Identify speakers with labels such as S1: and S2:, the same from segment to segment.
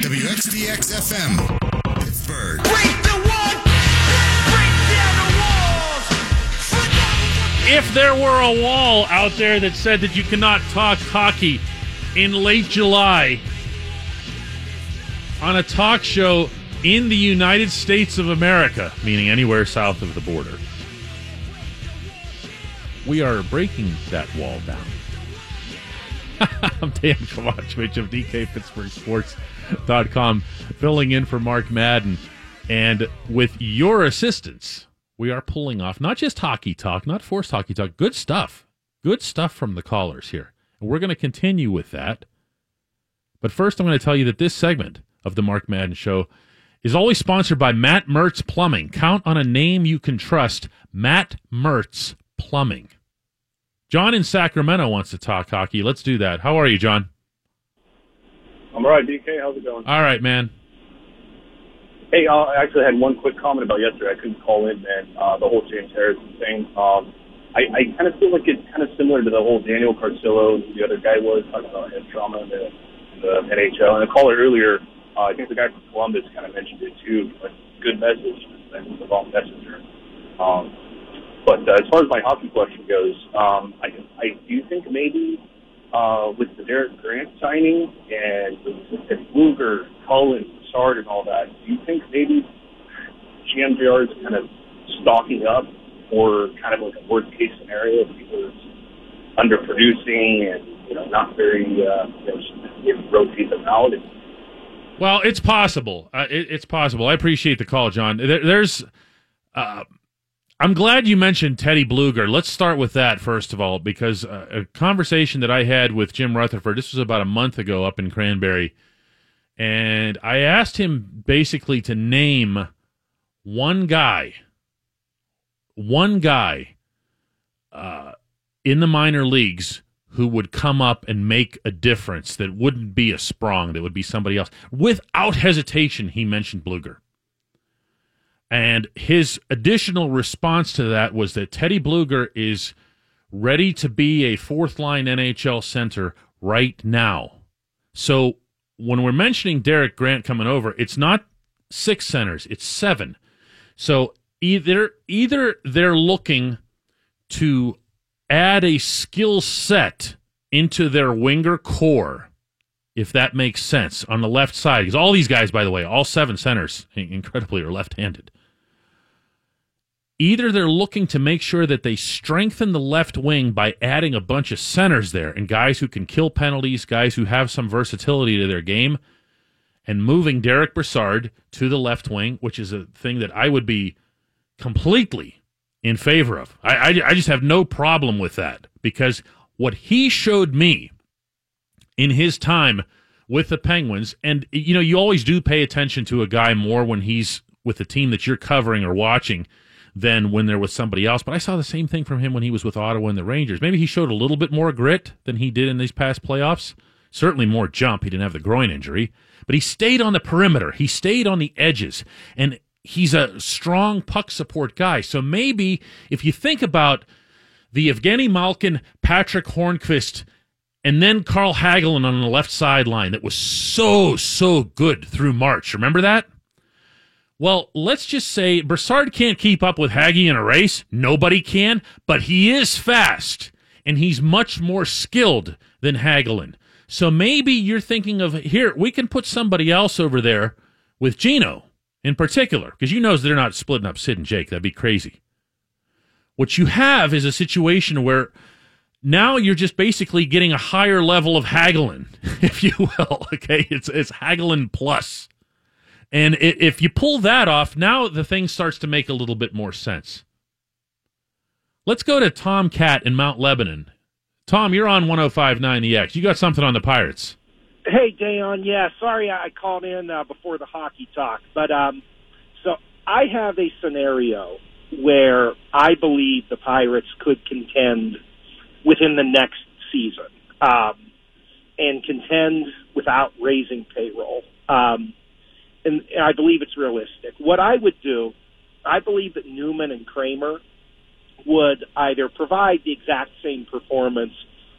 S1: WXDX FM, Pittsburgh.
S2: Break the wall, break down the walls.
S3: If there were a wall out there that said that you cannot talk hockey in late July on a talk show in the United States of America, meaning anywhere south of the border, we are breaking that wall down. I'm Dan Kovacevic of DKPittsburghSports.com, filling in for Mark Madden. And with your assistance, we are pulling off not just hockey talk, not forced hockey talk, good stuff. Good stuff from the callers here. And we're going to continue with that. But first, I'm going to tell you that this segment of the Mark Madden Show is always sponsored by Matt Mertz Plumbing. Count on a name you can trust Matt Mertz Plumbing. John in Sacramento wants to talk hockey. Let's do that. How are you, John?
S4: I'm all right, DK. How's it going?
S3: All right, man.
S4: Hey, uh, I actually had one quick comment about yesterday. I couldn't call in, man. Uh, the whole James Harrison thing. Um, I, I kind of feel like it's kind of similar to the whole Daniel Carcillo, the other guy was, talking about his trauma in the, the NHL. And the caller earlier, uh, I think the guy from Columbus kind of mentioned it too. But good message. Think the wrong messenger. Um, but uh, as far as my hockey question goes, um, I, I do think maybe uh, with the Derek Grant signing and with Blueger, Cullen, Sard, and all that, do you think maybe GMJR is kind of stocking up for kind of like a worst case scenario if people are underproducing and you know not very uh, you know, rotate them out? And,
S3: Well, it's possible. Uh, it, it's possible. I appreciate the call, John. There, there's. Uh, I'm glad you mentioned Teddy Blueger. Let's start with that first of all, because uh, a conversation that I had with Jim Rutherford. This was about a month ago up in Cranberry, and I asked him basically to name one guy, one guy uh, in the minor leagues who would come up and make a difference that wouldn't be a Sprong, that would be somebody else. Without hesitation, he mentioned Blueger. And his additional response to that was that Teddy Blueger is ready to be a fourth line NHL center right now. So when we're mentioning Derek Grant coming over, it's not six centers, it's seven. So either either they're looking to add a skill set into their winger core, if that makes sense, on the left side. Because all these guys, by the way, all seven centers, incredibly, are left handed. Either they're looking to make sure that they strengthen the left wing by adding a bunch of centers there and guys who can kill penalties, guys who have some versatility to their game, and moving Derek Brassard to the left wing, which is a thing that I would be completely in favor of. I, I, I just have no problem with that because what he showed me in his time with the Penguins, and you know, you always do pay attention to a guy more when he's with the team that you're covering or watching than when there was somebody else. But I saw the same thing from him when he was with Ottawa and the Rangers. Maybe he showed a little bit more grit than he did in these past playoffs. Certainly more jump. He didn't have the groin injury, but he stayed on the perimeter. He stayed on the edges, and he's a strong puck support guy. So maybe if you think about the Evgeny Malkin, Patric Hornqvist, and then Carl Hagelin on the left sideline that was so, so good through March. Remember that? Well, let's just say Brassard can't keep up with Haggy in a race. Nobody can, but he is fast and he's much more skilled than Hagelin. So maybe you're thinking of here, we can put somebody else over there with Gino in particular, because you know they're not splitting up Sid and Jake. That'd be crazy. What you have is a situation where now you're just basically getting a higher level of Hagelin, if you will. Okay, it's it's Hagelin plus. And if you pull that off, now the thing starts to make a little bit more sense. Let's go to Tom Cat in Mount Lebanon. Tom, you're on 1059 The X. You got something on the Pirates.
S5: Hey, Dejan. Yeah, sorry I called in uh, before the hockey talk, but um, so I have a scenario where I believe the Pirates could contend within the next season um, and contend without raising payroll. Um, and, I believe it's realistic. What I would do, I believe that Newman and Kramer would either provide the exact same performance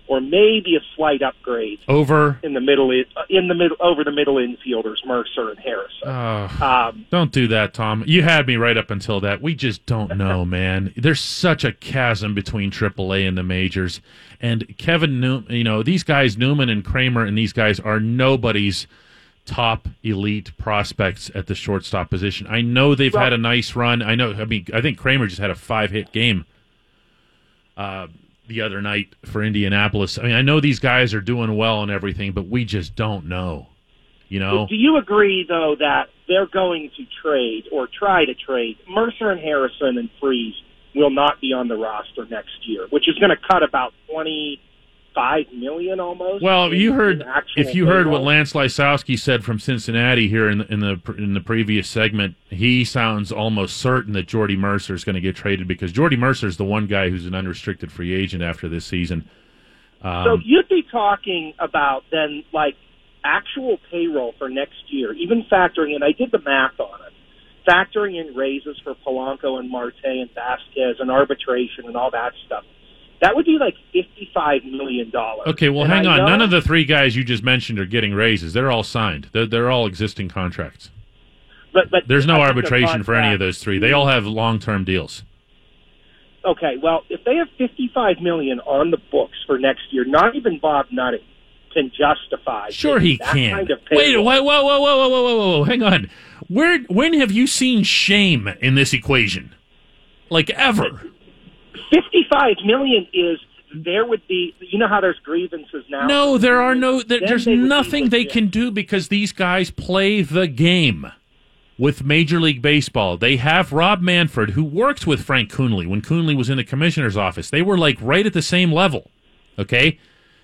S5: or maybe a slight upgrade
S3: Over.
S5: in the middle in the middle over the middle infielders Mercer and Harrison.
S3: Oh,
S5: Um,
S3: don't do that, Tom. You had me right up until that. We just don't know, man. There's such a chasm between AAA and the majors. And Kevin, New- you know, these guys, Newman and Kramer, and these guys are nobody's top elite prospects at the shortstop position. I know they've had a nice run. I know. I mean, I think Kramer just had a five hit game. Uh, the other night for Indianapolis. I mean, I know these guys are doing well and everything, but we just don't know. You know,
S5: Do you agree, though, that they're going to trade or try to trade Mercer and Harrison and Freese will not be on the roster next year, which is going to cut about twenty five million almost.
S3: Well, you heard if you heard what. Lance Lysowski said from Cincinnati here in the, in the in the previous segment, he sounds almost certain that Jordy Mercer is going to get traded because Jordy Mercer is the one guy who's an unrestricted free agent after this season. Um,
S5: So you'd be talking about then like actual payroll for next year, even factoring in. I did the math on it, factoring in raises for Polanco and Marte and Vazquez and arbitration and all that stuff. That would be like fifty-five million dollars.
S3: Okay, well,
S5: and
S3: hang on. None of the three guys you just mentioned are getting raises. They're all signed. They're, they're all existing contracts.
S5: But, but
S3: there's no arbitration for any of those three. They all have long-term deals.
S5: Okay, well, if they have fifty-five million on the books for next year, not even Bob Nutting can justify.
S3: Sure, he can.
S5: Kind of
S3: Wait, whoa, whoa, whoa, whoa, whoa, whoa, whoa! Hang on. Where when have you seen shame in this equation? Like ever?
S5: Fifty-five million is there would be. You know how there's grievances now.
S3: No, there are no. There, there's
S5: they
S3: nothing they can do because these guys play the game with Major League Baseball. They have Rob Manfred, who worked with Frank Coonelly when Coonelly was in the commissioner's office. They were like right at the same level. Okay,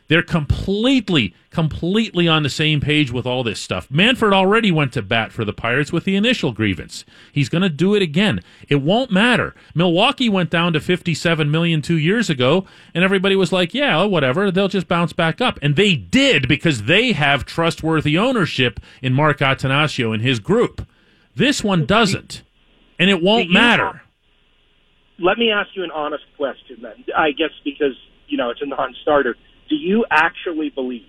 S3: they're completely, completely on the same page with all this stuff. Manfred already went to bat for the Pirates with the initial grievance. He's going to do it again. It won't matter. Milwaukee went down to 57 million two years ago, and everybody was like, yeah, whatever. They'll just bounce back up. And they did because they have trustworthy ownership in Mark Attanasio and his group. This one doesn't. And it won't matter.
S5: Let me ask you an honest question then. I guess because you know it's a non-starter. Do you actually believe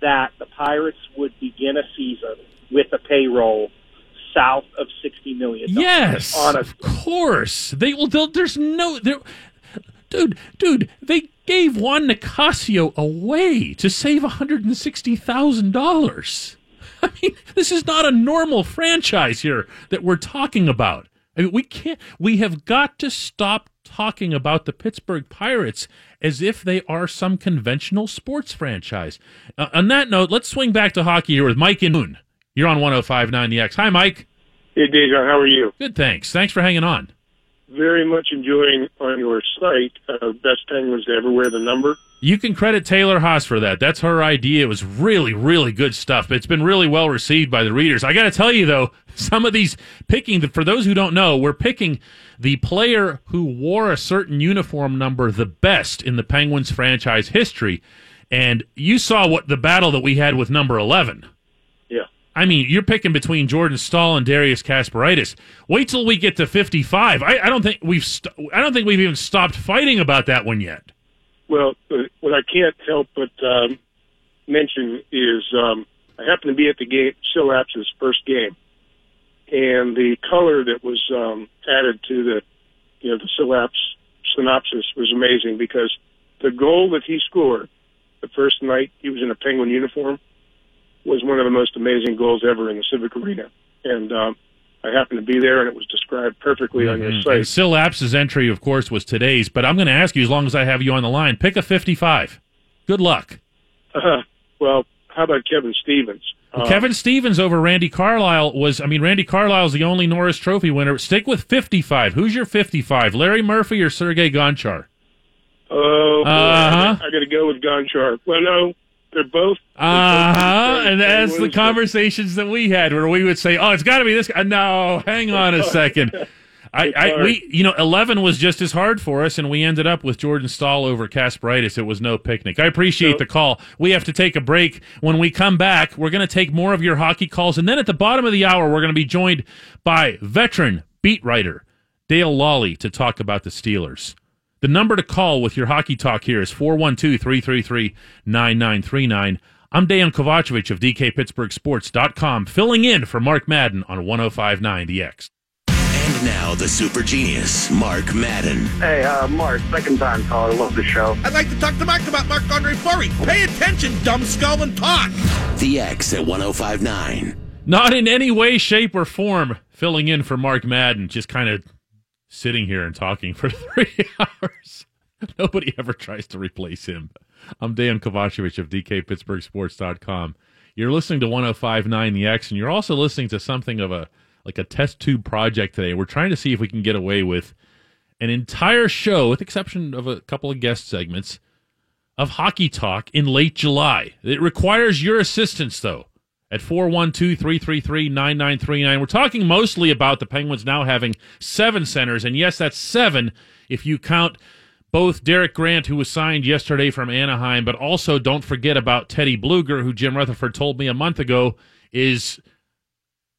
S5: that the Pirates would begin a season with a payroll south of sixty million?
S3: Yes, of course. They will. There's no. There, dude, dude. They gave Juan Nicasio away to save one hundred and sixty thousand dollars. I mean, this is not a normal franchise here that we're talking about. I mean, we can't. We have got to stop talking about the Pittsburgh Pirates as if they are some conventional sports franchise. Uh, on that note, let's swing back to hockey here with Mike and Moon. You're on 105.9 The X. Hi, Mike.
S6: Hey, Dejan, how are you?
S3: Good, thanks. Thanks for hanging on.
S6: Very much enjoying on your site uh, Best Penguins to Ever Wear the Number.
S3: You can credit Taylor Haase for that. That's her idea. It was really, really good stuff. It's been really well received by the readers. I got to tell you, though, some of these picking, for those who don't know, we're picking the player who wore a certain uniform number the best in the Penguins franchise history. And you saw what the battle that we had with number 11. I mean, you're picking between Jordan Staal and Darius Kasparaitis. Wait till we get to 55. I, I don't think we've st- I don't think we've even stopped fighting about that one yet.
S6: Well, uh, what I can't help but um, mention is um, I happened to be at the game, Syl Apps's first game, and the color that was um, added to the, you know, the Syl Apps synopsis was amazing because the goal that he scored the first night he was in a Penguin uniform was one of the most amazing goals ever in the Civic Arena, and um, I happened to be there, and it was described perfectly on your
S3: Mhm.
S6: site.
S3: And Syl Apps's entry, of course, was today's, but I'm going to ask you as long as I have you on the line. Pick a 55. Good luck.
S6: Uh, well, how about Kevin Stevens? Uh,
S3: Kevin Stevens over Randy Carlyle was, I mean, Randy Carlyle's the only Norris Trophy winner. Stick with 55. Who's your 55? Larry Murphy or Sergei Gonchar?
S6: Oh,
S3: Uh-huh.
S6: I, got to go with Gonchar. Well, no, they're both.
S3: Uh huh. And that's the conversations that we had where we would say, "Oh, it's got to be this guy." No, hang on a second. I, I, we, you know, eleven was just as hard for us, and we ended up with Jordan Staal over Kasparaitis. It was no picnic. I appreciate
S6: So-
S3: the call. We have to take a break. When we come back, we're going to take more of your hockey calls, and then at the bottom of the hour, we're going to be joined by veteran beat writer Dale Lolley to talk about the Steelers. The number to call with your hockey talk here is 412 333 9939. I'm Dan Kovacevic of DKPittsburghSports.com, filling in for Mark Madden on 1059 The X.
S1: And now the super genius, Mark Madden.
S7: Hey, uh, Mark, second time caller. Love the show.
S8: I'd like to talk to Mark about Marc-Andre Fleury. Pay attention, dumb skull, and talk.
S1: The X at 1059.
S3: Not in any way, shape, or form filling in for Mark Madden, just kind of sitting here and talking for three hours. Nobody ever tries to replace him. I'm Dan Kovacevic of DKPittsburghSports.com. You're listening to 1059 The X, and you're also listening to something of a like a test tube project today. We're trying to see if we can get away with an entire show, with exception of a couple of guest segments, of hockey talk in late July. It requires your assistance, though, at 412 333 9939. We're talking mostly about the Penguins now having seven centers, and yes, that's seven if you count both Derek Grant, who was signed yesterday from Anaheim, but also don't forget about Teddy Blueger, who Jim Rutherford told me a month ago is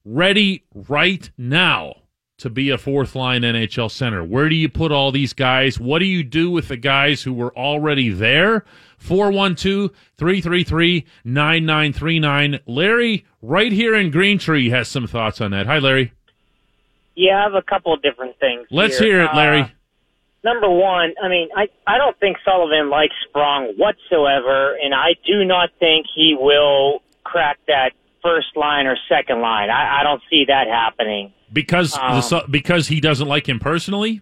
S3: ready right now to be a fourth line NHL center. Where do you put all these guys? What do you do with the guys who were already there? 412 333 9939. Larry, right here in Green Tree, has some thoughts on that. Hi, Larry.
S9: Yeah, I have a couple of different things.
S3: Let's
S9: here.
S3: hear it, Larry.
S9: Uh, number one, I mean, I I don't think Sullivan likes Sprong whatsoever, and I do not think he will crack that first line or second line. I, I don't see that happening.
S3: because
S9: um,
S3: Su- because he doesn't like him personally?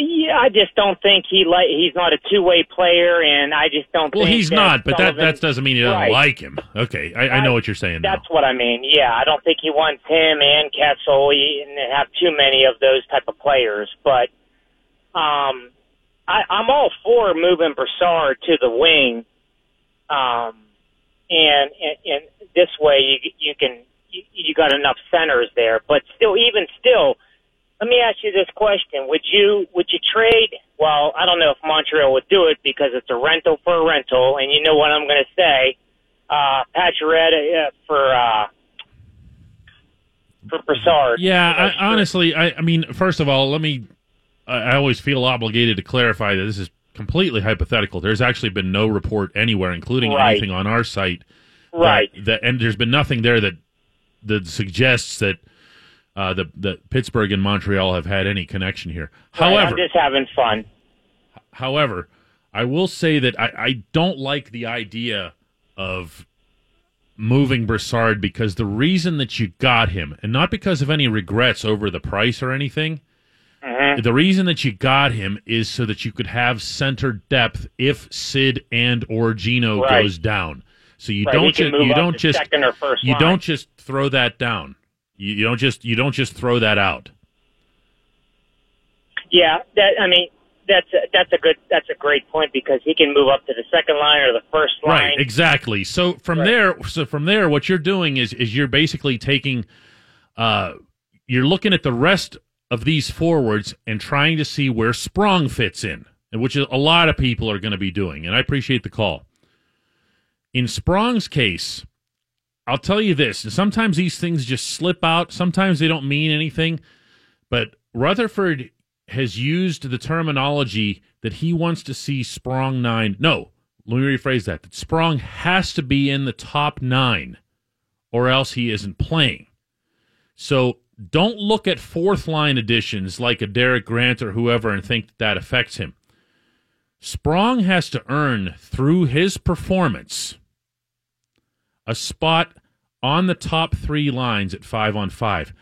S9: Yeah, I just don't think he like he's not a two way player, and I just don't.
S3: Well, he's
S9: that
S3: not, but that,
S9: Sullivan-
S3: that doesn't mean he doesn't
S9: Right.
S3: like him. Okay, I, I know what you're saying now.
S9: That's what I mean. Yeah, I don't think he wants him and Kessel and have too many of those type of players. But um, I, I'm all for moving Brassard to the wing, um, and, and and this way you you can you, you got enough centers there. But still, even still, let me ask you this question: Would you would you trade? Well, I don't know if Montreal would do it because it's a rental for a rental, and you know what I'm going to say uh, Pacioretty uh, for uh, for Brassard.
S3: Yeah, I, honestly, I, I mean, first of all, let me. I, I always feel obligated to clarify that this is completely hypothetical. There's actually been no report anywhere, including
S9: Right.
S3: anything on our site, that-
S9: right?
S3: That, and there's been nothing there that that suggests that uh, the that Pittsburgh and Montreal have had any connection here.
S9: Right,
S3: However,
S9: I'm just having fun.
S3: However, I will say that I, I don't like the idea of moving Brassard because the reason that you got him, and not because of any regrets over the price or anything,
S9: Mm-hmm.
S3: the reason that you got him is so that you could have center depth if Sid and or Gino
S9: Right.
S3: goes down. So you
S9: Right,
S3: don't just you don't just
S9: second or first
S3: you
S9: line.
S3: don't just throw that down. You, you don't just you don't just throw that out.
S9: Yeah, that I mean that's a, that's a good that's a great point because he can move up to the second line or the first line.
S3: Right, exactly. So from
S9: Right.
S3: there, so from there, what you're doing is is you're basically taking, uh, you're looking at the rest of these forwards and trying to see where Sprong fits in, and which is a lot of people are going to be doing. And I appreciate the call. In Sprong's case, I'll tell you this: sometimes these things just slip out. Sometimes they don't mean anything. But Rutherford has used the terminology that he wants to see Sprong nine. No, let me rephrase that. That Sprong has to be in the top nine, or else he isn't playing. So don't look at fourth line additions like a Derek Grant or whoever and think that, that affects him. Sprong has to earn through his performance a spot on the top three lines at five on five.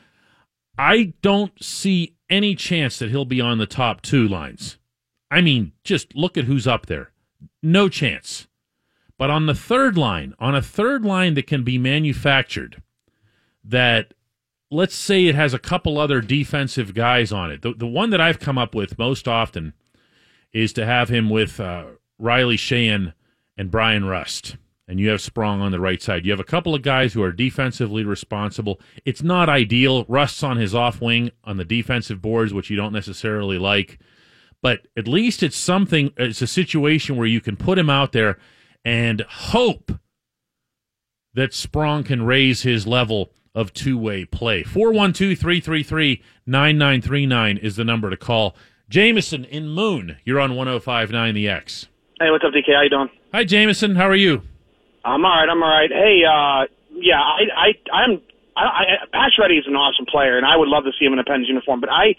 S3: I don't see any chance that he'll be on the top two lines. I mean, just look at who's up there. No chance. But on the third line, on a third line that can be manufactured, that let's say it has a couple other defensive guys on it. The, the one that I've come up with most often is to have him with uh, Riley Sheahan and Bryan Rust. And you have Sprong on the right side. You have a couple of guys who are defensively responsible. It's not ideal. Rust's on his off wing on the defensive boards, which you don't necessarily like. But at least it's something, it's a situation where you can put him out there and hope that Sprong can raise his level of two way play. 412 333 9939 is the number to call. Jameson in Moon, you're on 105.9 The X.
S10: Hey, what's up, DK? How you doing?
S3: Hi, Jameson. How are you?
S10: I'm all right. I'm all right. Hey, uh, yeah, I, I, I'm, I, I, Pacioretty is an awesome player, and I would love to see him in a Pens uniform. But I,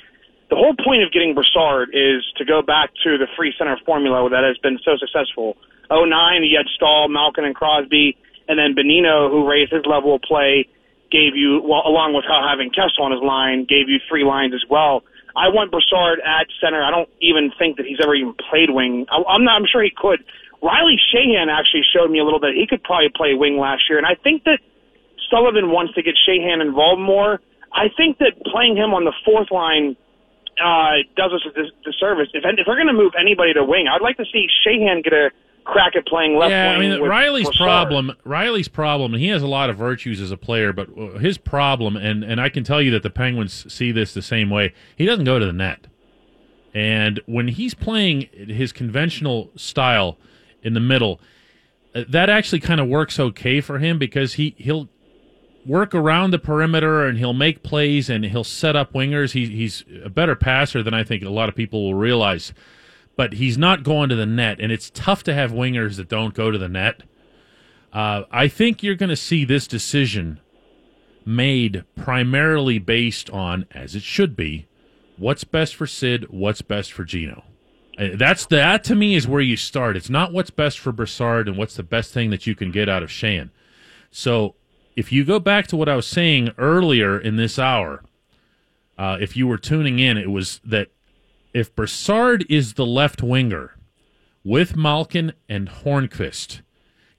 S10: the whole point of getting Brassard is to go back to the free center formula that has been so successful. 09, you had Staal, Malkin, and Crosby, and then Bonino, who raised his level of play, gave you, well, along with having Kessel on his line, gave you three lines as well. I want Brassard at center. I don't even think that he's ever even played wing. I, I'm not. I'm sure he could. Riley Sheahan actually showed me a little bit. He could probably play wing last year, and I think that Sullivan wants to get Sheahan involved more. I think that playing him on the fourth line uh, does us a disservice. If, if they're going to move anybody to wing, I'd like to see Sheahan get a crack at playing left
S3: yeah,
S10: wing.
S3: I mean
S10: with
S3: Riley's problem. Riley's problem, and he has a lot of virtues as a player, but his problem, and and I can tell you that the Penguins see this the same way. He doesn't go to the net, and when he's playing his conventional style in the middle, uh, that actually kind of works okay for him because he he'll work around the perimeter and he'll make plays and he'll set up wingers. He, he's a better passer than I think a lot of people will realize but he's not going to the net, and it's tough to have wingers that don't go to the net. Uh, I think you're going to see this decision made primarily based on, as it should be, what's best for Sid, what's best for Gino. Uh, That's that to me is where you start. It's not what's best for Brassard and what's the best thing that you can get out of Shan. So if you go back to what I was saying earlier in this hour, uh, if you were tuning in, it was that if Brassard is the left winger with Malkin and Hornqvist,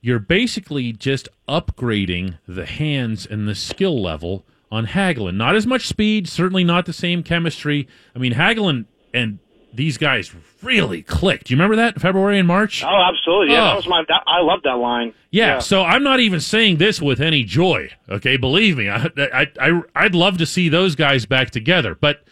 S3: you're basically just upgrading the hands and the skill level on Hagelin. Not as much speed, certainly not the same chemistry. I mean, Hagelin and these guys really clicked. Do you remember that February and March?
S10: Oh, absolutely. Yeah,
S3: Oh.
S10: that was my. That, I love that line.
S3: Yeah, so I'm not even saying this with any joy. Okay, believe me, I, I, I, I'd love to see those guys back together. But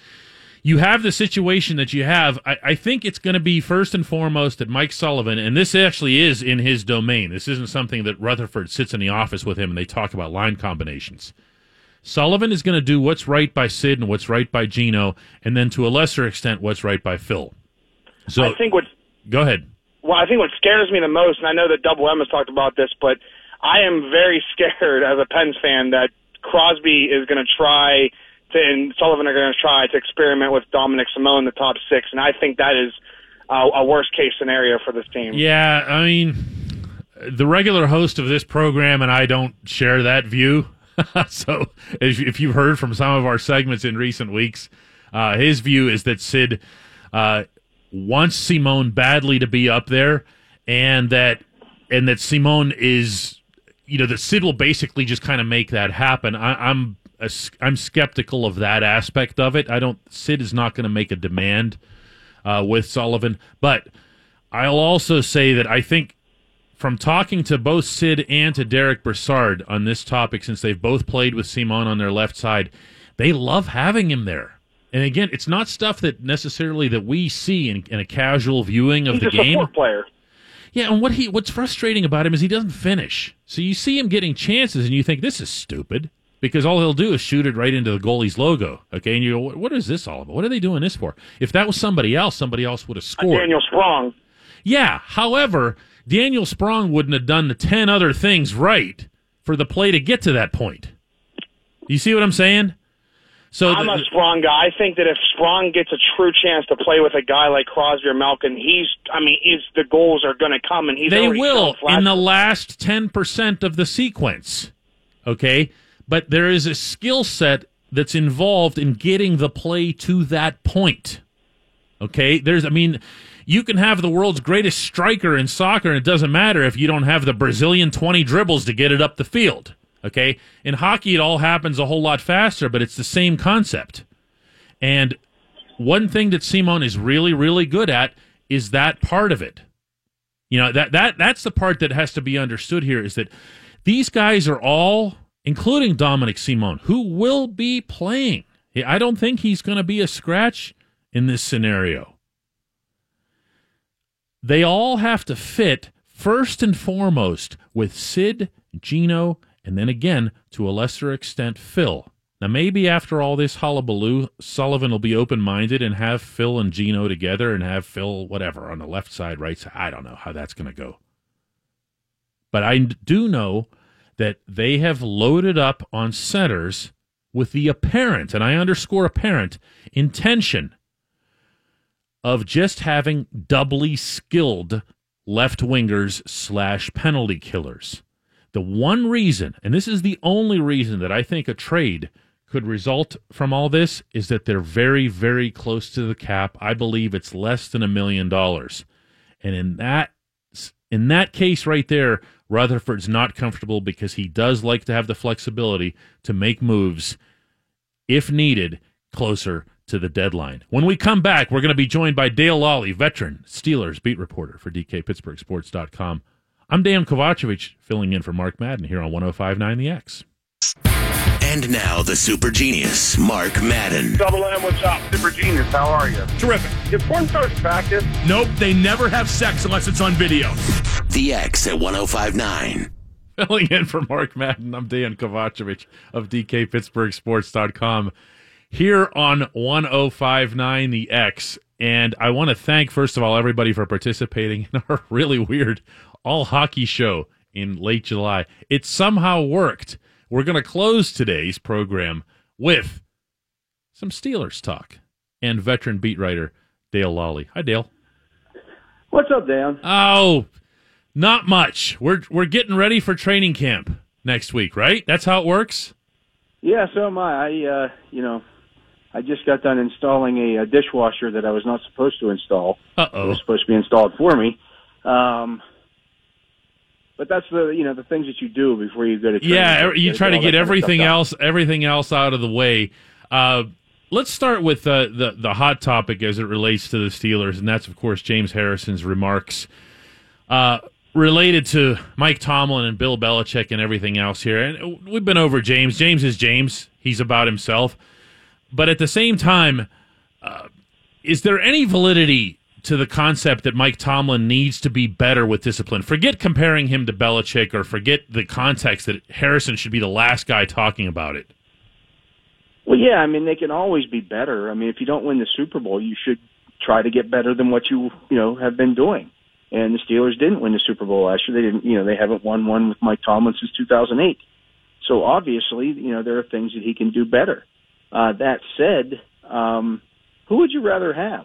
S3: you have the situation that you have. I, I think it's going to be first and foremost that Mike Sullivan, and this actually is in his domain. This isn't something that Rutherford sits in the office with him and they talk about line combinations. Sullivan is going to do what's right by Sid and what's right by Gino, and then to a lesser extent, what's right by Phil. So
S10: I think what
S3: go ahead.
S10: well, I think what scares me the most, and I know that Double M has talked about this, but I am very scared as a Pens fan that Crosby is going to try to, and Sullivan are going to try to experiment with Dominik Simon in the top six, and I think that is uh, a worst case scenario for this team.
S3: Yeah, I mean, the regular host of this program and I don't share that view. so, if if you've heard from some of our segments in recent weeks, uh, his view is that Sid uh, wants Simon badly to be up there, and that and that Simon is, you know, that Sid will basically just kind of make that happen. I, I'm a, I'm skeptical of that aspect of it. I don't. Sid is not going to make a demand uh, with Sullivan, but I'll also say that I think from talking to both Sid and to Derek Brassard on this topic, since they've both played with Simon on their left side, they love having him there. And again, it's not stuff that necessarily that we see in, in a casual viewing of
S10: He's
S3: the
S10: a
S3: game.
S10: player.
S3: Yeah, and what he what's frustrating about him is he doesn't finish. So you see him getting chances, and you think this is stupid because all he'll do is shoot it right into the goalie's logo. Okay, and you go, "What- is this all about? What are they doing this for? If that was somebody else, somebody else would have uh, scored.
S10: Daniel Sprong.
S3: Yeah. However, Daniel Sprong wouldn't have done the 10 other things right for the play to get to that point. You see what I'm saying? So
S10: I'm
S3: the-
S10: a Sprong guy. I think that if Sprong gets a true chance to play with a guy like Crosby or Malkin, he's. I mean, is the goals are going to come, and he's.
S3: they will in the last 10% of the sequence. Okay? But there is a skill set that's involved in getting the play to that point. Okay? There's I mean, you can have the world's greatest striker in soccer and it doesn't matter if you don't have the Brazilian 20 dribbles to get it up the field. Okay? In hockey it all happens a whole lot faster, but it's the same concept. And one thing that Simon is really really good at is that part of it. You know, that that that's the part that has to be understood here is that these guys are all including Dominik Simon who will be playing. I don't think he's going to be a scratch in this scenario. They all have to fit first and foremost with Sid, Gino, and then again to a lesser extent Phil. Now, maybe after all this hullabaloo, Sullivan will be open minded and have Phil and Gino together and have Phil, whatever, on the left side, right side. I don't know how that's going to go. But I do know that they have loaded up on centers with the apparent, and I underscore apparent, intention of just having doubly skilled left wingers slash penalty killers. The one reason, and this is the only reason that I think a trade could result from all this, is that they're very, very close to the cap. I believe it's less than a million dollars. And in that in that case right there, Rutherford's not comfortable because he does like to have the flexibility to make moves if needed closer to the deadline. When we come back, we're going to be joined by Dale Lolley, veteran Steelers beat reporter for DKPittsburghSports.com. I'm Dan Kovacevic, filling in for Mark Madden here on 1059 The X.
S1: And now the super genius, Mark Madden.
S7: Double M, what's up? Super genius, how are you?
S8: Terrific.
S7: Did porn stars practice?
S8: Nope, they never have sex unless it's on video.
S1: The X at 1059.
S3: Filling in for Mark Madden, I'm Dan Kovacevic of DKPittsburghSports.com here on 1059 The X. And I want to thank, first of all, everybody for participating in our really weird all hockey show in late July. It somehow worked. We're going to close today's program with some Steelers talk and veteran beat writer Dale Lolley. Hi, Dale.
S11: What's up, Dan?
S3: Oh, not much. We're we're getting ready for training camp next week, right? That's how it works.
S11: Yeah, so am I. I, uh, you know, I just got done installing a, a dishwasher that I was not supposed to install.
S3: Uh
S11: It was supposed to be installed for me. Um, but that's the you know the things that you do before you go to training.
S3: Yeah, you try to get
S11: that kind of
S3: everything else everything else out of the way. Uh, let's start with uh, the the hot topic as it relates to the Steelers, and that's of course James Harrison's remarks uh, related to Mike Tomlin and Bill Belichick and everything else here. And we've been over James. James is James. He's about himself. But at the same time, uh, is there any validity to the concept that Mike Tomlin needs to be better with discipline? Forget comparing him to Belichick or forget the context that Harrison should be the last guy talking about it.
S11: Well, yeah, I mean they can always be better. I mean, if you don't win the Super Bowl, you should try to get better than what you you know have been doing. And the Steelers didn't win the Super Bowl last year. They didn't, you know, they haven't won one with Mike Tomlin since 2008. So obviously, you know, there are things that he can do better. Uh, that said, um, who would you rather have?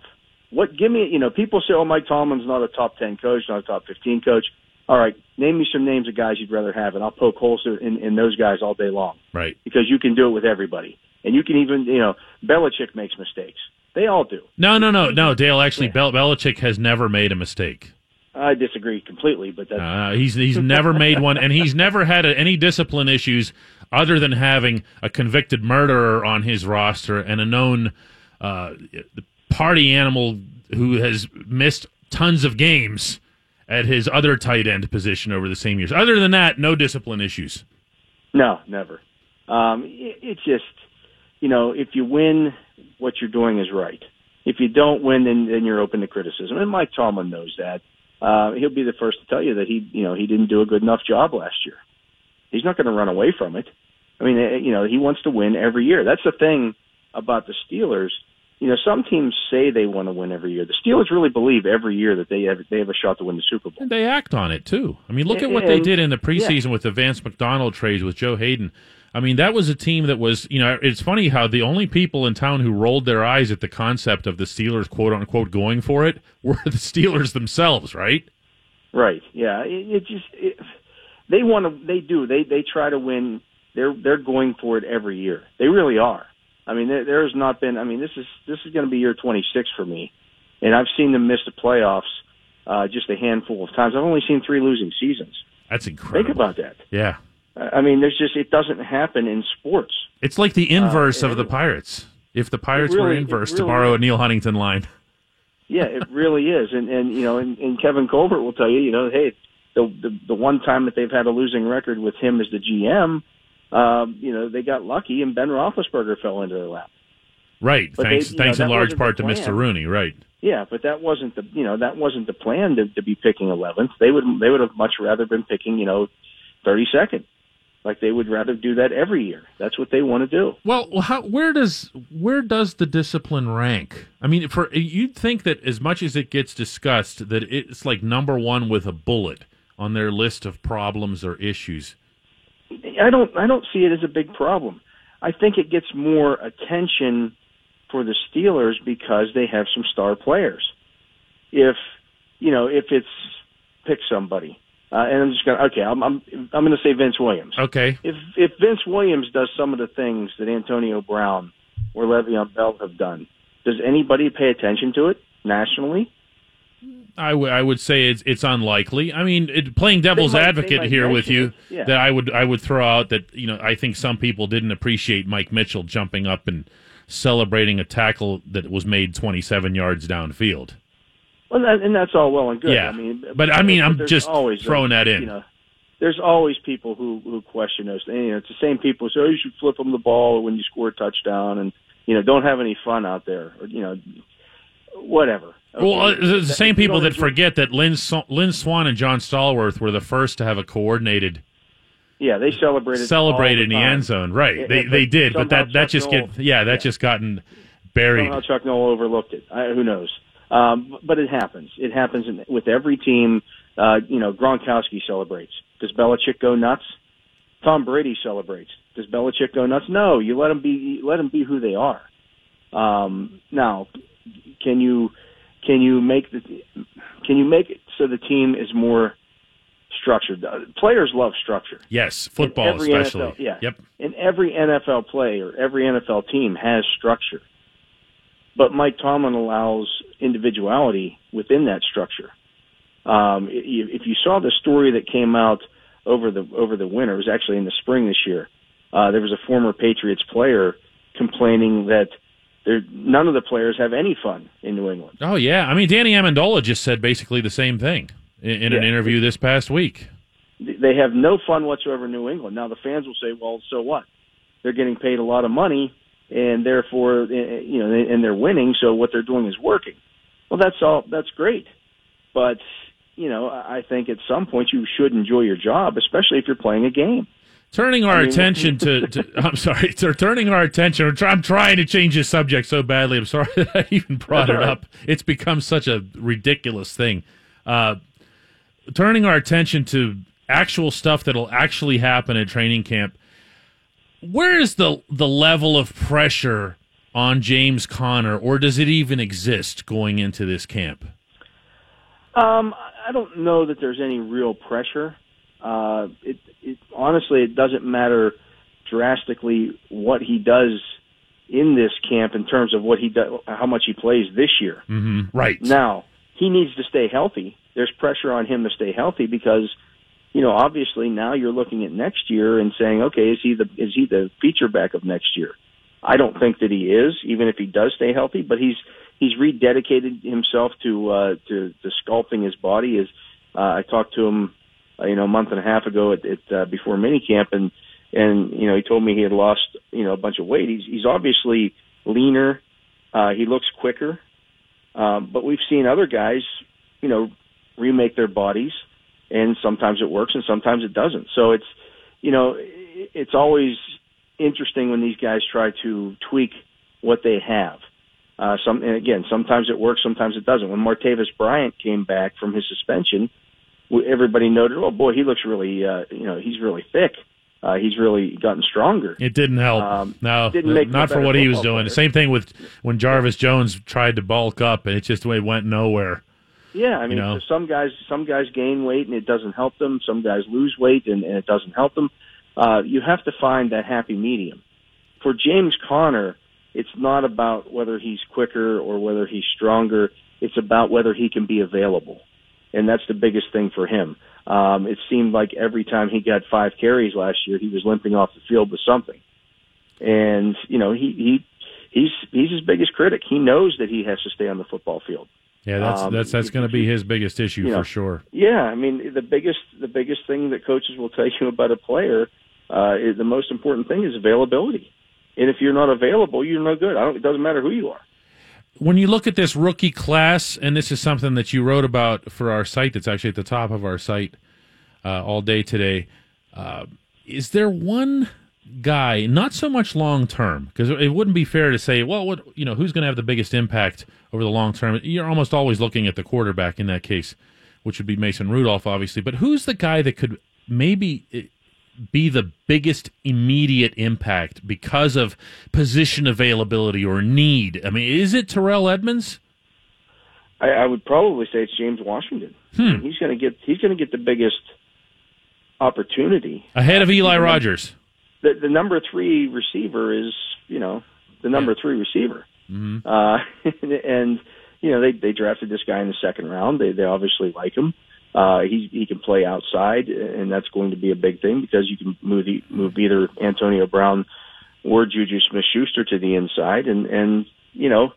S11: What? Give me, you know, people say, "Oh, Mike Tomlin's not a top 10 coach, not a top 15 coach." All right, name me some names of guys you'd rather have, and I'll poke holes in, in those guys all day long
S3: Right.
S11: because you can do it with everybody. And you can even, you know, Belichick makes mistakes. They all do.
S3: No, no, no, no. Dale, actually, Bel- Belichick has never made a mistake.
S11: I disagree completely, but that's
S3: Uh, he's he's never made one, and he's never had a, any discipline issues other than having a convicted murderer on his roster and a known uh, party animal who has missed tons of games at his other tight end position over the same years. Other than that, no discipline issues.
S11: no, never. Um, it, it's just, you know, if you win, what you're doing is right. If you don't win, then then you're open to criticism, and Mike Tomlin knows that. Uh, he'll be the first to tell you that he, you know, he didn't do a good enough job last year. He's not going to run away from it. I mean, eh, you know, he wants to win every year. That's the thing about the Steelers. You know, some teams say they want to win every year. The Steelers really believe every year that they have they have a shot to win the Super Bowl.
S3: And they act on it too. I mean, look at what they did in the preseason
S11: yeah.
S3: with the Vance McDonald trades with Joe Haden. I mean, that was a team that was, you know, it's funny how the only people in town who rolled their eyes at the concept of the Steelers, quote unquote, going for it were the Steelers themselves, right?
S11: Right. Yeah. It, it just it, they want to. They do. They they try to win. They're they're going for it every year. They really are. I mean, there, there has not been. I mean, this is this is going to be year 26 for me, and I've seen them miss the playoffs uh, just a handful of times. I've only seen three losing seasons.
S3: That's incredible.
S11: Think about that.
S3: Yeah.
S11: I mean, there's just it doesn't happen in sports.
S3: It's like the inverse
S11: Uh,
S3: of the Pirates. If the Pirates
S11: really-
S3: were inverse, to
S11: really
S3: borrow a. Neal Huntington line.
S11: Yeah, it really is, and and you know, and, and Kevin Colbert will tell you, you know, hey, the, the the one time that they've had a losing record with him as the GM, um, you know, they got lucky, and Ben Roethlisberger fell into their lap.
S3: Right.
S11: But
S3: thanks
S11: they- you know,
S3: thanks in large part to Mr. Rooney, right.
S11: Yeah, but that wasn't the you know that wasn't the plan to, to be picking 11th. They would they would have much rather been picking you know 32nd. Like they would rather do that every year. That's what they want to do.
S3: Well, how, where does where does the discipline rank? I mean, for you'd think that as much as it gets discussed, that it's like number one with a bullet on their list of problems or issues.
S11: I don't I don't see it as a big problem. I think it gets more attention for the Steelers because they have some star players. If you know, if it's pick somebody, uh, and I'm just gonna okay, I'm I'm I'm gonna say Vince Williams.
S3: Okay.
S11: If if Vince Williams does some of the things that Antonio Brown or Le'Veon Bell have done, does anybody pay attention to it nationally?
S3: I, w- I would say it's it's unlikely. I mean, it, playing devil's
S11: might-
S3: advocate here with you,
S11: yeah.
S3: that I would I would throw out that you know I think some people didn't appreciate Mike Mitchell jumping up and celebrating a tackle that was made 27 yards downfield.
S11: Well, that, and that's all well and good.
S3: Yeah.
S11: I mean,
S3: But, I mean, I'm just
S11: always
S3: throwing that in.
S11: You know, there's always people who who question those. And, you know, it's the same people who say, "Oh, you should flip them the ball when you score a touchdown," and you know, don't have any fun out there, or you know, whatever.
S3: Well, uh, the the
S11: that-
S3: same people that forget that Lynn, Lynn Swann and John Stallworth were the first to have a coordinated
S11: Yeah, they celebrated
S3: celebrated
S11: all
S3: in the end zone. Right.
S11: Yeah,
S3: they they did, but that that just get yeah, that just gotten buried.
S11: Somehow Chuck Noll overlooked it. I, who knows? Um, but it happens. It happens in, with every team. Uh, you know, Gronkowski celebrates. Does Belichick go nuts? Tom Brady celebrates. Does Belichick go nuts? No. You let them be. You let them be who they are. Um, now, can you can you make the can you make it so the team is more structured? Uh, Players love structure.
S3: Yes, football especially.
S11: NFL, yeah.
S3: Yep.
S11: And every NFL player, every NFL team has structure. But Mike Tomlin allows individuality within that structure. Um, if you saw the story that came out over the over the winter, it was actually in the spring this year. Uh, there was a former Patriots player complaining that there, none of the players have any fun in New England.
S3: Oh yeah, I mean Danny Amendola just said basically the same thing in, in an interview this past week.
S11: they have no fun whatsoever in New England. Now the fans will say, "Well, so what? They're getting paid a lot of money, and therefore, eh, you know, and they're winning, so what they're doing is working." Well, that's all. That's great, but you know, I think at some point you should enjoy your job, especially if you're playing a game.
S3: Turning our
S11: I mean-
S3: attention to, to I'm sorry, to turning our attention. I'm, trying to change the subject so badly. I'm sorry that I even brought
S11: That's
S3: it
S11: right.
S3: up. It's become such a ridiculous thing. Uh, turning our attention to actual stuff that'll actually happen at training camp. Where is the the level of pressure on James Conner, or does it even exist going into this camp?
S11: Um, I don't know that there's any real pressure. Uh, it, it honestly, it doesn't matter drastically what he does in this camp in terms of what he does, how much he plays this year.
S3: Mm-hmm. Right.
S11: Now, he needs to stay healthy. There's pressure on him to stay healthy because, you know, obviously now you're looking at next year and saying, okay, is he the is he the feature back of next year? I don't think that he is, even if he does stay healthy. But he's he's rededicated himself to uh, to, to sculpting his body. Is uh, I talked to him, uh, you know, a month and a half ago at, at uh, before minicamp, and and you know he told me he had lost you know a bunch of weight. He's he's obviously leaner. Uh, he looks quicker. Um, but we've seen other guys, you know, remake their bodies, and sometimes it works and sometimes it doesn't. So it's, you know, it's always interesting when these guys try to tweak what they have. Uh, some and again, sometimes it works, sometimes it doesn't. When Martavis Bryant came back from his suspension, everybody noted, "Oh boy, he looks really, uh, you know, he's really thick. Uh, he's really gotten stronger."
S3: It didn't help.
S11: Um,
S3: no,
S11: didn't make
S3: not for what he was doing.
S11: player.
S3: The same thing with when Jarvis Jones tried to bulk up, and it just went nowhere.
S11: Yeah, I mean,
S3: You know?
S11: so some guys some guys gain weight and it doesn't help them. Some guys lose weight and, and it doesn't help them. Uh, you have to find that happy medium. For James Conner, it's not about whether he's quicker or whether he's stronger. It's about whether he can be available, and that's the biggest thing for him. Um, it seemed like every time he got five carries last year, he was limping off the field with something. And you know, he he he's he's his biggest critic. He knows that he has to stay on the football field.
S3: Yeah, that's
S11: Um,
S3: that's that's going to be his biggest issue
S11: you know,
S3: for sure.
S11: Yeah, I mean the biggest the biggest thing that coaches will tell you about a player uh, is the most important thing is availability. And if you're not available, you're no good. I don't. It doesn't matter who you are.
S3: When you look at this rookie class, and this is something that you wrote about for our site, that's actually at the top of our site uh, all day today. Uh, is there one guy, not so much long term, because it wouldn't be fair to say, well, what you know, who's going to have the biggest impact over the long term? You're almost always looking at the quarterback in that case, which would be Mason Rudolph, obviously. But who's the guy that could maybe eh, be the biggest immediate impact because of position availability or need? I mean, is it Terrell Edmunds?
S11: I, I would probably say it's James Washington.
S3: Hmm.
S11: I mean, he's going to get he's going to get the biggest opportunity
S3: Ahead of
S11: Uh,
S3: Eli
S11: num-
S3: Rogers.
S11: The, the number three receiver is you know the number three receiver,
S3: hmm
S11: uh, and you know they they drafted this guy in the second round. They they obviously like him. Uh, he he can play outside, and that's going to be a big thing because you can move the, move either Antonio Brown or Juju Smith-Schuster to the inside, and and you know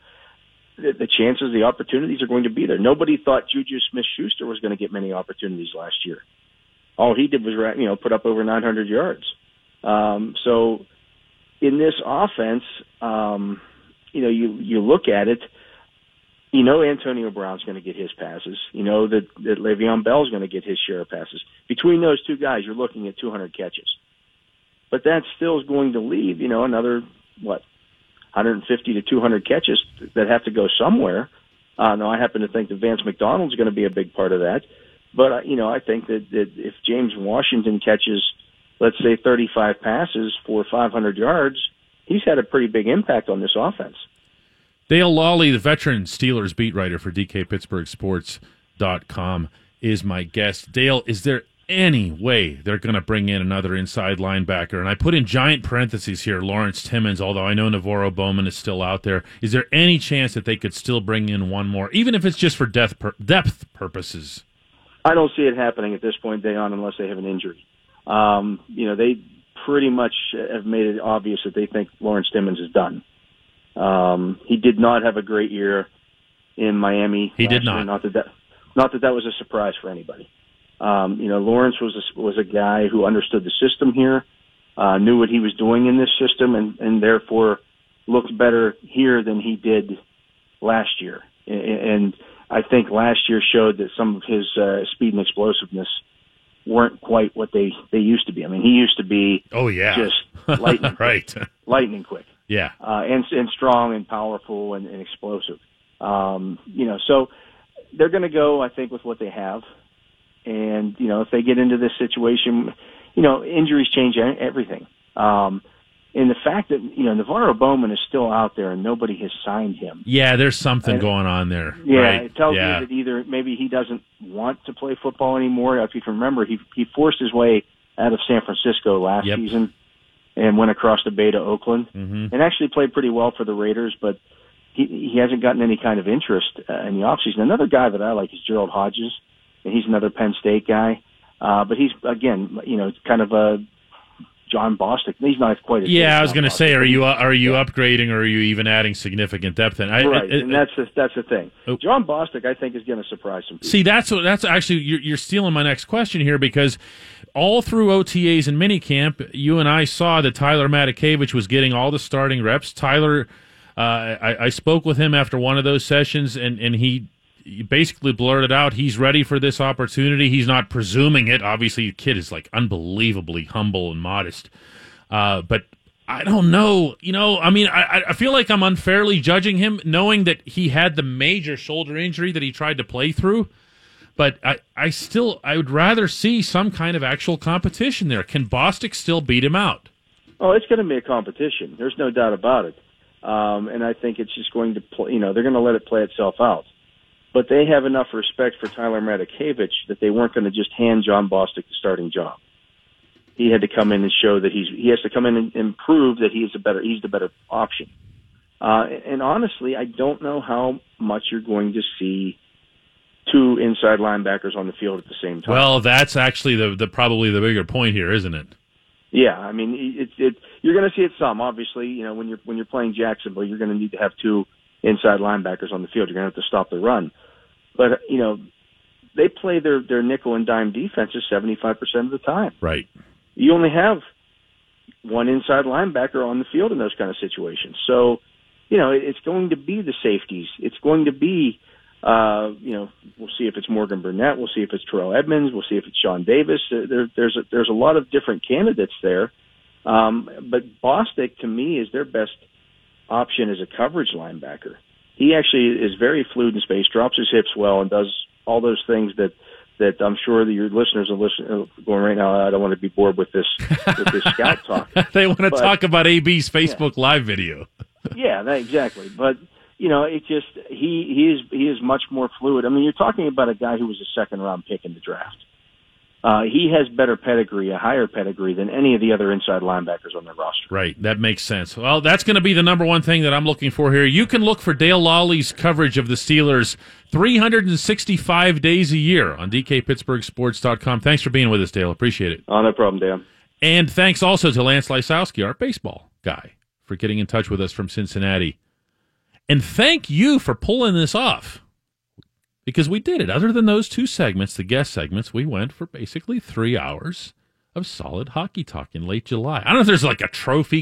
S11: the, the chances, the opportunities are going to be there. Nobody thought Juju Smith-Schuster was going to get many opportunities last year. All he did was you know put up over 900 yards. Um, so in this offense, um, you know you you look at it you know Antonio Brown's going to get his passes. You know that that Le'Veon Bell's going to get his share of passes. Between those two guys, you're looking at 200 catches. But that still is going to leave, you know, another what 150 to 200 catches that have to go somewhere. Uh, now, I happen to think that Vance McDonald's going to be a big part of that. But uh, you know, I think that, that if James Washington catches, let's say, 35 passes for 500 yards, he's had a pretty big impact on this offense.
S3: Dale Lolley, the veteran Steelers beat writer for DKPittsburghSports.com, is my guest. Dale, is there any way they're going to bring in another inside linebacker? And I put in giant parentheses here Lawrence Timmons, although I know NaVorro Bowman is still out there. Is there any chance that they could still bring in one more, even if it's just for depth, pur- depth purposes?
S11: I don't see it happening at this point, Dejan, unless they have an injury. Um, you know, they pretty much have made it obvious that they think Lawrence Timmons is done. Um, he did not have a great year in Miami.
S3: He
S11: last
S3: did
S11: year.
S3: not.
S11: Not that that, not that that was a surprise for anybody. Um, you know, Lawrence was a, was a guy who understood the system here, uh, knew what he was doing in this system, and and therefore looked better here than he did last year. And, and I think last year showed that some of his uh, speed and explosiveness weren't quite what they they used to be. I mean, he used to be
S3: Oh, yeah.
S11: just lightning
S3: right.
S11: lightning quick
S3: Yeah.
S11: uh, and and strong and powerful and, and explosive. Um, you know, so they're going to go, I think, with what they have. And you know, if they get into this situation, you know, injuries change e- everything. Um, and the fact that you know NaVorro Bowman is still out there and nobody has signed him.
S3: Yeah, there's something
S11: And-
S3: going on there.
S11: Yeah,
S3: right.
S11: it tells
S3: yeah.
S11: me that either maybe he doesn't want to play football anymore. If you can remember, he he forced his way out of San Francisco last
S3: Yep.
S11: season and went across the bay to Oakland
S3: Mhm.
S11: and actually played pretty well for the Raiders, but he he hasn't gotten any kind of interest uh, in the offseason. Another guy that I like is Gerald Hodges, and he's another Penn State guy. Uh, but he's again, you know, kind of a Jon Bostic. He's not quite as
S3: Yeah, I was going to say, are you are you upgrading or are you even adding significant depth? And I,
S11: right,
S3: I- I-
S11: and that's the, that's the thing.
S3: Oh.
S11: Jon Bostic, I think, is going to surprise some people.
S3: See, that's what that's actually you're, you're stealing my next question here because all through OTAs and minicamp, you and I saw that Tyler Matakevich was getting all the starting reps. Tyler, uh, I, I spoke with him after one of those sessions, and and he. Basically blurted out he's ready for this opportunity. He's not presuming it. Obviously, the kid is like unbelievably humble and modest. Uh, but I don't know. You know, I mean, I, I feel like I'm unfairly judging him, knowing that he had the major shoulder injury that he tried to play through. But I, I still, I would rather see some kind of actual competition there. Can Bostic still beat him out?
S11: Oh, it's going to be a competition. There's no doubt about it. Um, and I think it's just going to play, you know, they're going to let it play itself out. But they have enough respect for Tyler Matakevich that they weren't going to just hand Jon Bostic the starting job. He had to come in and show that he's, he has to come in and, and prove that he is a better, he's the better option. Uh, and honestly, I don't know how much you're going to see two inside linebackers on the field at the same time.
S3: Well, that's actually the, the probably the bigger point here, isn't it?
S11: Yeah, I mean, it, it, you're going to see it some. Obviously, you know, when you're when you're playing Jacksonville, you're going to need to have two inside linebackers on the field. You're going to have to stop the run. But you know, they play their their nickel and dime defenses 75 percent of the time.
S3: Right.
S11: You only have one inside linebacker on the field in those kind of situations. So, you know, it's going to be the safeties. It's going to be Uh, you know, we'll see if it's Morgan Burnett. We'll see if it's Terrell Edmunds. We'll see if it's Sean Davis. Uh, There, there's a, there's a lot of different candidates there. Um, but Bostic to me is their best option as a coverage linebacker. He actually is very fluid in space, drops his hips well, and does all those things that that I'm sure that your listeners are listening going right now. I don't want to be bored with this with this scout talk.
S3: they want to
S11: But-
S3: talk about AB's Facebook Live video.
S11: yeah, that, exactly. But you know, it just he he is he is much more fluid. I mean, you're talking about a guy who was a second round pick in the draft. Uh, he has better pedigree, a higher pedigree than any of the other inside linebackers on their roster.
S3: Right, that makes sense. Well, that's going to be the number one thing that I'm looking for here. You can look for Dale Lolley's coverage of the Steelers 365 days a year on DKPittsburghSports.com. Thanks for being with us, Dale. Appreciate it.
S11: Oh, no problem, Dan.
S3: And thanks also to Lance Lysowski, our baseball guy, for getting in touch with us from Cincinnati. And thank you for pulling this off because we did it. Other than those two segments, the guest segments, we went for basically three hours of solid hockey talk in late July. I don't know if there's like a trophy